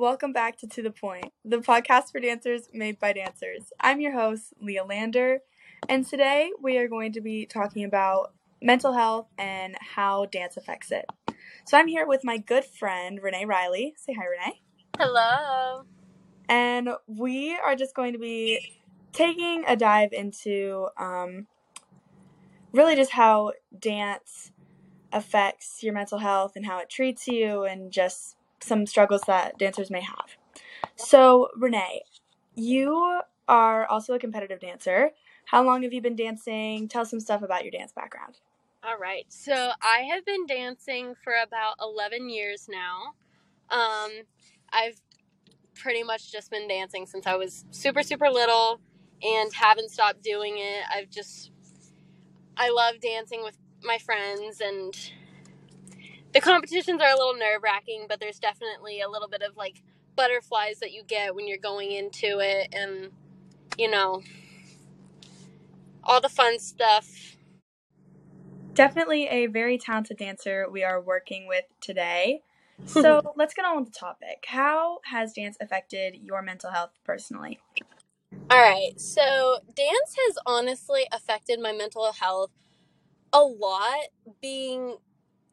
welcome back to To the Point, the podcast for dancers made by dancers. I'm your host, Leah Lander, and today we are going to be talking about mental health and how dance affects it. So I'm here with my good friend, Renee Reilly. Say hi, Renee. Hello. And we are just going to be taking a dive into um, really just how dance affects your mental health and how it treats you and just some struggles that dancers may have. So, Renee, you are also a competitive dancer. How long have you been dancing? Tell some stuff about your dance background. All right. So, I have been dancing for about 11 years now. Um, I've pretty much just been dancing since I was super, super little and haven't stopped doing it. I've just, I love dancing with my friends and the competitions are a little nerve wracking, but there's definitely a little bit of like butterflies that you get when you're going into it and, you know, all the fun stuff. Definitely a very talented dancer we are working with today. So let's get on with the topic. How has dance affected your mental health personally? All right. So, dance has honestly affected my mental health a lot, being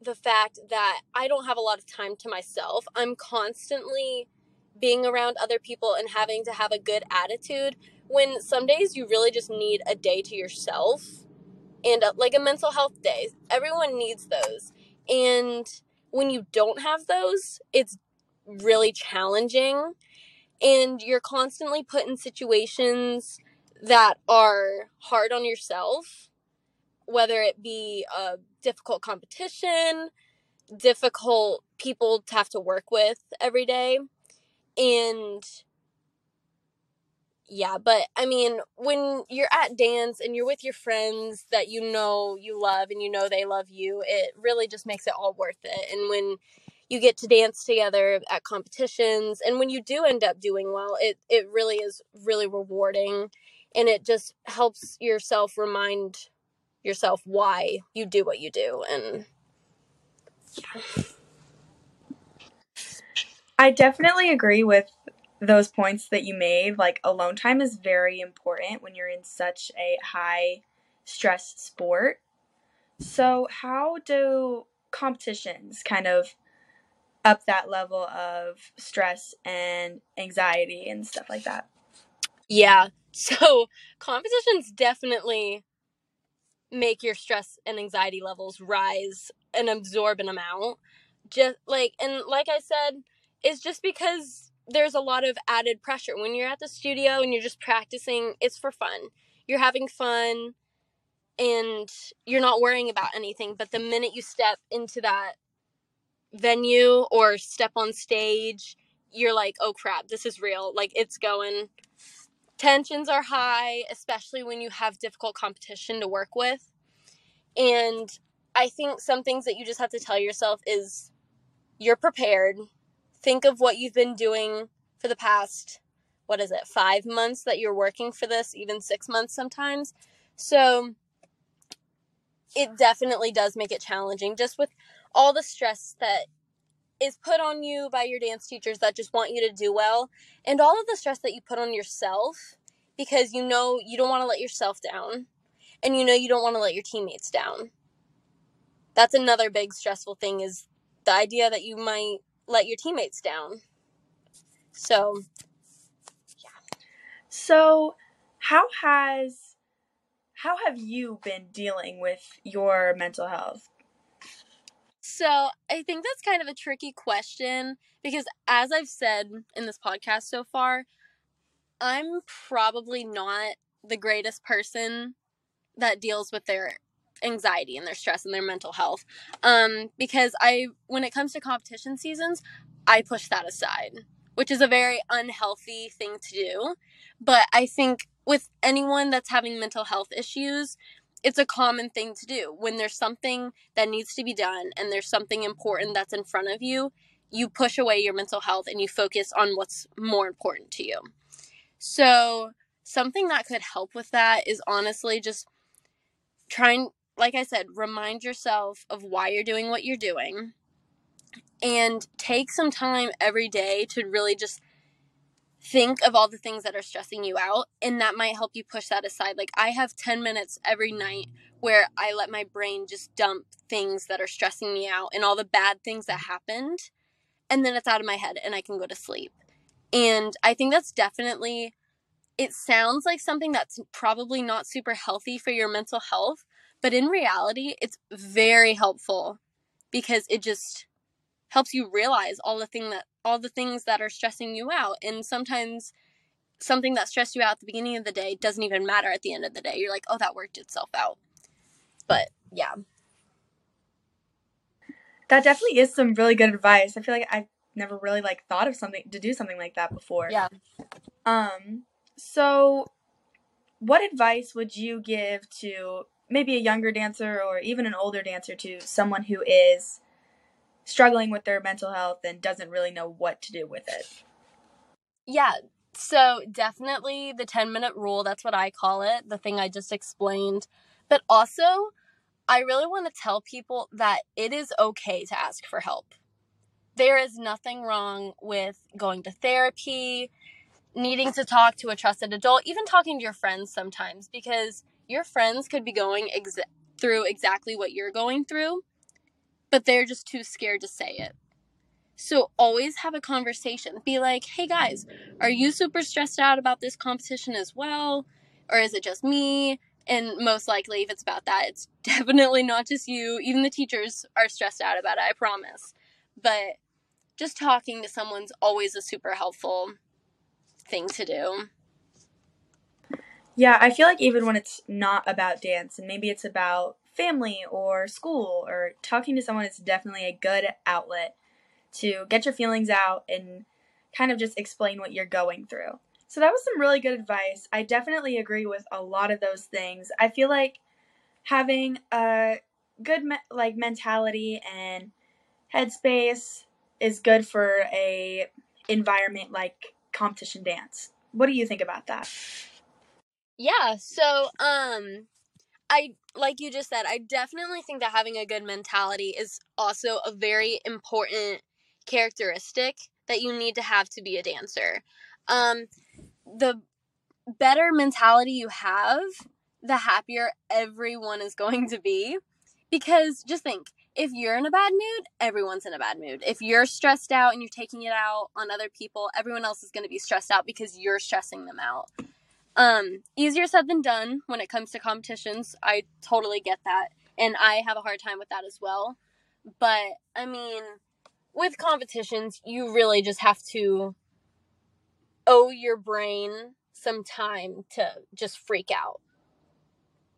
the fact that I don't have a lot of time to myself. I'm constantly being around other people and having to have a good attitude when some days you really just need a day to yourself and a, uh, like a mental health day. Everyone needs those. And when you don't have those, it's really challenging and you're constantly put in situations that are hard on yourself whether it be a difficult competition, difficult people to have to work with every day. And yeah, but I mean, when you're at dance and you're with your friends that you know you love and you know they love you, it really just makes it all worth it. And when you get to dance together at competitions and when you do end up doing well, it it really is really rewarding and it just helps yourself remind yourself why you do what you do and I definitely agree with those points that you made. Like alone time is very important when you're in such a high stress sport. So, how do competitions kind of up that level of stress and anxiety and stuff like that? Yeah. So, competitions definitely make your stress and anxiety levels rise an absorbent amount. Just like and like I said, it's just because there's a lot of added pressure when you're at the studio and you're just practicing, it's for fun. You're having fun and you're not worrying about anything, but the minute you step into that venue or step on stage, you're like, "Oh crap, this is real. Like it's going." Tensions are high, especially when you have difficult competition to work with. And I think some things that you just have to tell yourself is you're prepared. Think of what you've been doing for the past, what is it, five months that you're working for this, even six months sometimes. So it definitely does make it challenging just with all the stress that is put on you by your dance teachers that just want you to do well. And all of the stress that you put on yourself because you know you don't want to let yourself down and you know you don't want to let your teammates down. That's another big stressful thing is the idea that you might let your teammates down. So yeah. So how has how have you been dealing with your mental health so I think that's kind of a tricky question because, as I've said in this podcast so far, I'm probably not the greatest person that deals with their anxiety and their stress and their mental health. Um, because I, when it comes to competition seasons, I push that aside, which is a very unhealthy thing to do. But I think with anyone that's having mental health issues, it's a common thing to do. When there's something that needs to be done and there's something important that's in front of you you push away your mental health and you focus on what's more important to you. So something that could help with that is honestly just trying like i said remind yourself of why you're doing what you're doing and take some time every day to really just think of all the things that are stressing you out and that might help you push that aside. Like i have 10 minutes every night where i let my brain just dump things that are stressing me out and all the bad things that happened and then it's out of my head and i can go to sleep. And i think that's definitely it sounds like something that's probably not super healthy for your mental health but in reality it's very helpful because it just helps you realize all the thing that all the things that are stressing you out and sometimes something that stressed you out at the beginning of the day doesn't even matter at the end of the day. You're like oh that worked itself out. But yeah. That definitely is some really good advice. I feel like i've never really like thought of something to do something like that before. Yeah. Um so what advice would you give to maybe a younger dancer or even an older dancer to someone who is struggling with their mental health and doesn't really know what to do with it. Yeah, so definitely the 10 minute rule, that's what I call it, the thing I just explained. But also, I really want to tell people that it is okay to ask for help. There is nothing wrong with going to therapy, needing to talk to a trusted adult, even talking to your friends sometimes, because your friends could be going ex- through exactly what you're going through but they're just too scared to say it. So always have a conversation. Be like, hey guys, are you super stressed out about this competition as well? Or is it just me? And most likely, if it's about that, it's definitely not just you. Even the teachers are stressed out about it, I promise. But just talking to someone's always a super helpful thing to do. Yeah, I feel like even when it's not about dance and maybe it's about family or school or talking to someone is definitely a good outlet to get your feelings out and kind of just explain what you're going through. So that was some really good advice. I definitely agree with a lot of those things. I feel like having a good me- like mentality and headspace is good for a environment like competition dance. What do you think about that? Yeah, so um I like you just said, I definitely think that having a good mentality is also a very important characteristic that you need to have to be a dancer. Um, the better mentality you have, the happier everyone is going to be. Because just think, if you're in a bad mood, everyone's in a bad mood. If you're stressed out and you're taking it out on other people, everyone else is going to be stressed out because you're stressing them out. Um, easier said than done when it comes to competitions. I totally get that. And I have a hard time with that as well. But I mean, with competitions, you really just have to owe your brain some time to just freak out.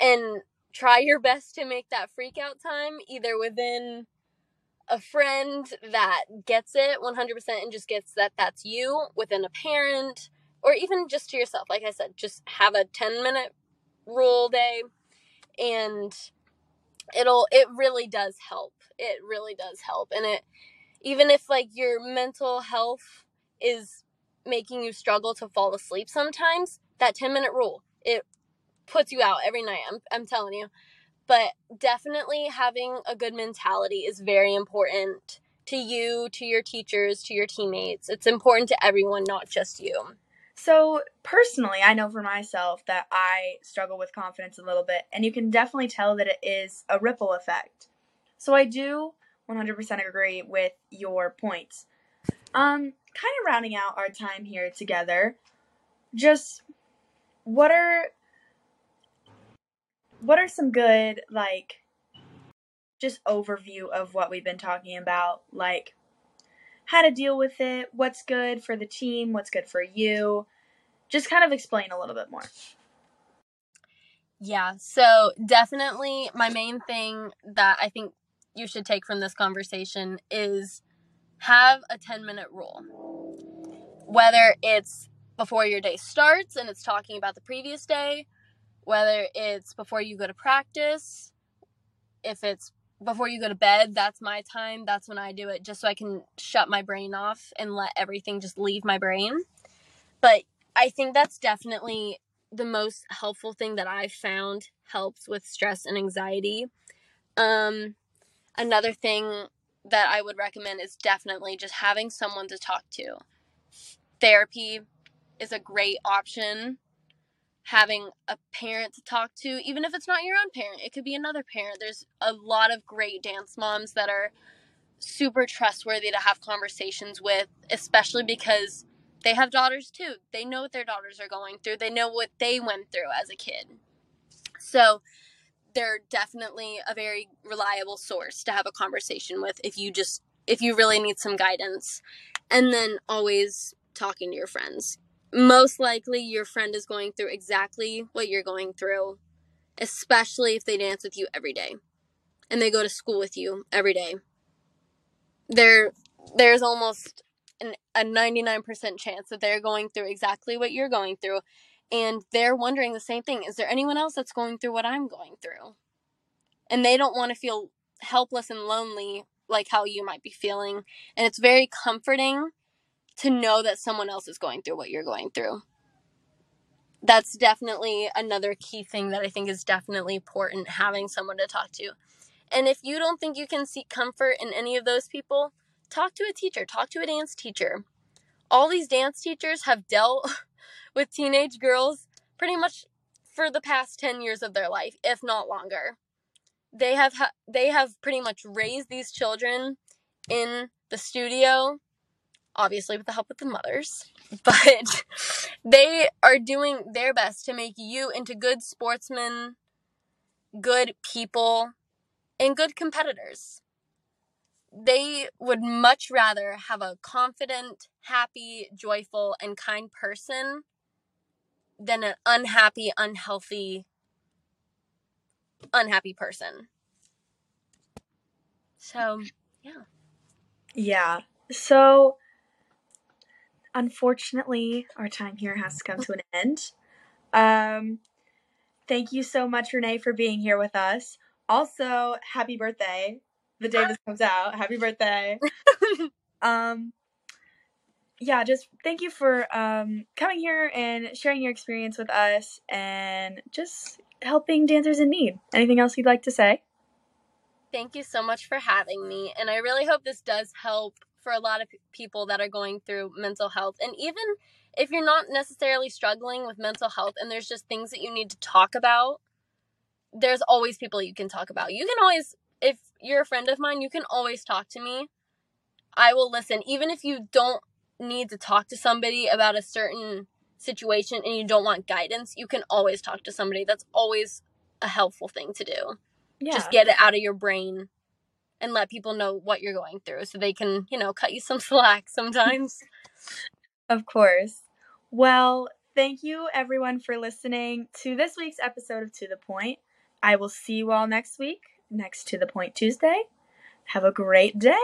And try your best to make that freak out time either within a friend that gets it 100% and just gets that that's you, within a parent, or even just to yourself like i said just have a 10 minute rule day and it'll it really does help. It really does help and it even if like your mental health is making you struggle to fall asleep sometimes that 10 minute rule it puts you out every night i'm, I'm telling you. But definitely having a good mentality is very important to you to your teachers to your teammates. It's important to everyone not just you so, personally, I know for myself that I struggle with confidence a little bit, and you can definitely tell that it is a ripple effect. So, I do 100% agree with your points. Um, kind of rounding out our time here together, just what are what are some good like just overview of what we've been talking about like how to deal with it, what's good for the team, what's good for you. Just kind of explain a little bit more. Yeah, so definitely my main thing that I think you should take from this conversation is have a 10 minute rule. Whether it's before your day starts and it's talking about the previous day, whether it's before you go to practice, if it's before you go to bed, that's my time. That's when I do it just so I can shut my brain off and let everything just leave my brain. But I think that's definitely the most helpful thing that I've found helps with stress and anxiety. Um, another thing that I would recommend is definitely just having someone to talk to. Therapy is a great option. Having a parent to talk to, even if it's not your own parent, it could be another parent. There's a lot of great dance moms that are super trustworthy to have conversations with, especially because they have daughters too. They know what their daughters are going through, they know what they went through as a kid. So, they're definitely a very reliable source to have a conversation with if you just if you really need some guidance and then always talking to your friends most likely your friend is going through exactly what you're going through especially if they dance with you every day and they go to school with you every day. There there's almost an, a 99% chance that they're going through exactly what you're going through and they're wondering the same thing is there anyone else that's going through what i'm going through? And they don't want to feel helpless and lonely like how you might be feeling and it's very comforting to know that someone else is going through what you're going through. That's definitely another key thing that i think is definitely important having someone to talk to. And if you don't think you can seek comfort in any of those people talk to a teacher talk to a dance teacher. All these dance teachers have dealt with teenage girls pretty much for the past 10 years of their life, if not longer. They have ha- they have pretty much raised these children in the studio, obviously with the help of the mothers, but they are doing their best to make you into good sportsmen, good people, and good competitors. They would much rather have a confident, happy, joyful, and kind person than an unhappy, unhealthy, unhappy person. So, yeah. Yeah. So, unfortunately, our time here has to come to an end. Um, thank you so much, Renee, for being here with us. Also, happy birthday. The day this comes out. Happy birthday. um, yeah, just thank you for um, coming here and sharing your experience with us and just helping dancers in need. Anything else you'd like to say? Thank you so much for having me. And I really hope this does help for a lot of people that are going through mental health. And even if you're not necessarily struggling with mental health and there's just things that you need to talk about, there's always people you can talk about. You can always, if you're a friend of mine, you can always talk to me. I will listen. Even if you don't need to talk to somebody about a certain situation and you don't want guidance, you can always talk to somebody. That's always a helpful thing to do. Yeah. Just get it out of your brain and let people know what you're going through so they can, you know, cut you some slack sometimes. Of course. Well, thank you everyone for listening to this week's episode of To the Point. I will see you all next week, next To the Point Tuesday. Have a great day.